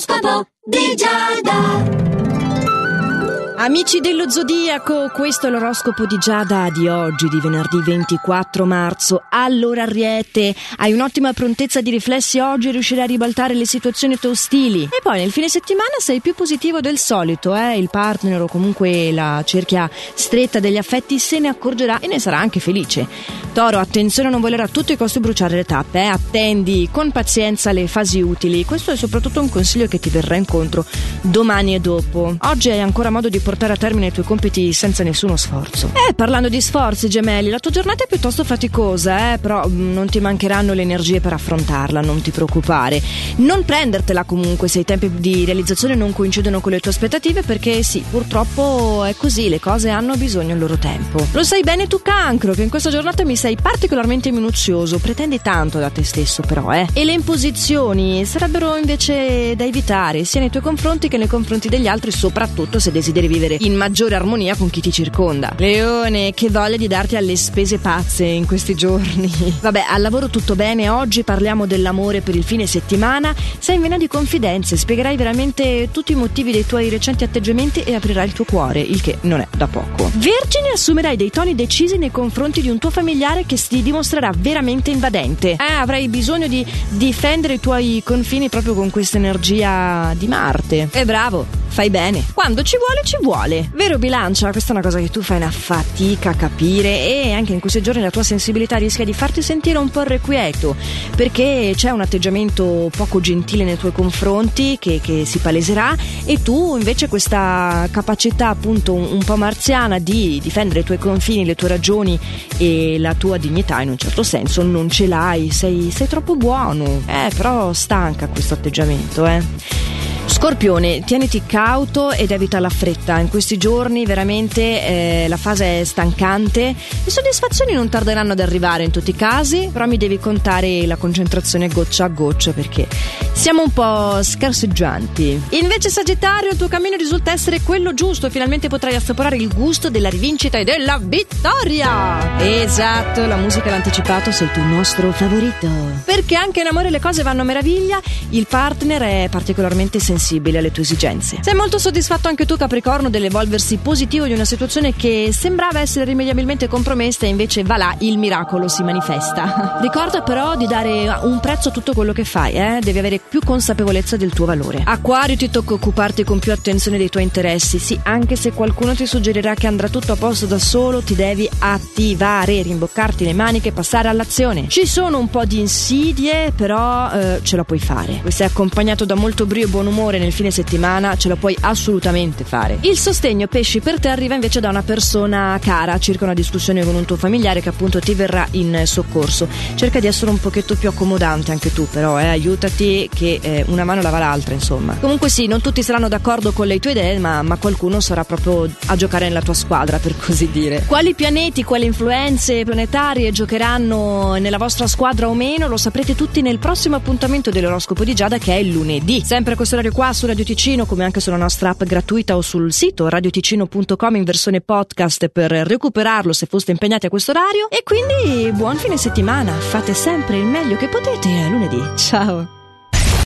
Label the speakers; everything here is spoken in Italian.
Speaker 1: L'oroscopo di Giada.
Speaker 2: Amici dello Zodiaco, questo è l'oroscopo di Giada di oggi, di venerdì 24 marzo. Allora, Ariete, hai un'ottima prontezza di riflessi oggi e riuscirai a ribaltare le situazioni ostili. E poi nel fine settimana sei più positivo del solito, eh? Il partner o comunque la cerchia stretta degli affetti se ne accorgerà e ne sarà anche felice. Toro, attenzione a non voler a tutti i costi bruciare le tappe, eh? Attendi con pazienza le fasi utili. Questo è soprattutto un consiglio che ti verrà incontro domani e dopo. Oggi hai ancora modo di portare a termine i tuoi compiti senza nessuno sforzo. Eh, parlando di sforzi, gemelli, la tua giornata è piuttosto faticosa, eh, però mm, non ti mancheranno le energie per affrontarla, non ti preoccupare. Non prendertela comunque se i tempi di realizzazione non coincidono con le tue aspettative, perché sì, purtroppo è così, le cose hanno bisogno del loro tempo. Lo sai bene tu, cancro, che in questa giornata mi sei particolarmente minuzioso, pretendi tanto da te stesso, però, eh. E le imposizioni sarebbero invece da evitare, sia nei tuoi confronti che nei confronti degli altri, soprattutto se desideri vivere vivere in maggiore armonia con chi ti circonda. Leone, che voglia di darti alle spese pazze in questi giorni. Vabbè, al lavoro tutto bene, oggi parliamo dell'amore per il fine settimana. Sei in vena di confidenze, spiegherai veramente tutti i motivi dei tuoi recenti atteggiamenti e aprirai il tuo cuore, il che non è da poco. Vergine, assumerai dei toni decisi nei confronti di un tuo familiare che si dimostrerà veramente invadente. Eh, avrai bisogno di difendere i tuoi confini proprio con questa energia di Marte. E bravo, fai bene. Quando ci vuole, ci vuole. Vero bilancia? Questa è una cosa che tu fai una fatica a capire e anche in questi giorni la tua sensibilità rischia di farti sentire un po' irrequieto perché c'è un atteggiamento poco gentile nei tuoi confronti che, che si paleserà e tu invece questa capacità appunto un, un po' marziana di difendere i tuoi confini, le tue ragioni e la tua dignità in un certo senso non ce l'hai, sei, sei troppo buono. Eh, però stanca questo atteggiamento, eh. Scorpione, tieniti cauto ed evita la fretta. In questi giorni veramente eh, la fase è stancante. Le soddisfazioni non tarderanno ad arrivare in tutti i casi, però mi devi contare la concentrazione goccia a goccia perché siamo un po' scarseggianti. Invece Sagittario, il tuo cammino risulta essere quello giusto finalmente potrai assaporare il gusto della rivincita e della vittoria. Esatto, la musica l'anticipato sei tu il nostro favorito. Perché anche in amore le cose vanno a meraviglia, il partner è particolarmente sensibile sensibile alle tue esigenze. Sei molto soddisfatto anche tu, Capricorno, dell'evolversi positivo di una situazione che sembrava essere rimediabilmente compromessa e invece va là, il miracolo si manifesta. Ricorda però di dare un prezzo a tutto quello che fai, eh? devi avere più consapevolezza del tuo valore. Acquario ti tocca occuparti con più attenzione dei tuoi interessi, sì, anche se qualcuno ti suggerirà che andrà tutto a posto da solo, ti devi attivare, rimboccarti le maniche passare all'azione. Ci sono un po' di insidie, però eh, ce la puoi fare. Se sei accompagnato da molto brio e buon umore, amore nel fine settimana ce la puoi assolutamente fare. Il sostegno pesci per te arriva invece da una persona cara, circa una discussione con un tuo familiare che appunto ti verrà in soccorso. Cerca di essere un pochetto più accomodante anche tu però, eh? aiutati che eh, una mano lava l'altra insomma. Comunque sì, non tutti saranno d'accordo con le tue idee ma, ma qualcuno sarà proprio a giocare nella tua squadra per così dire. Quali pianeti, quali influenze planetarie giocheranno nella vostra squadra o meno lo saprete tutti nel prossimo appuntamento dell'oroscopo di Giada che è il lunedì. Sempre a questo orario qua su Radio Ticino come anche sulla nostra app gratuita o sul sito radioticino.com in versione podcast per recuperarlo se foste impegnati a questo orario e quindi buon fine settimana, fate sempre il meglio che potete a lunedì. Ciao!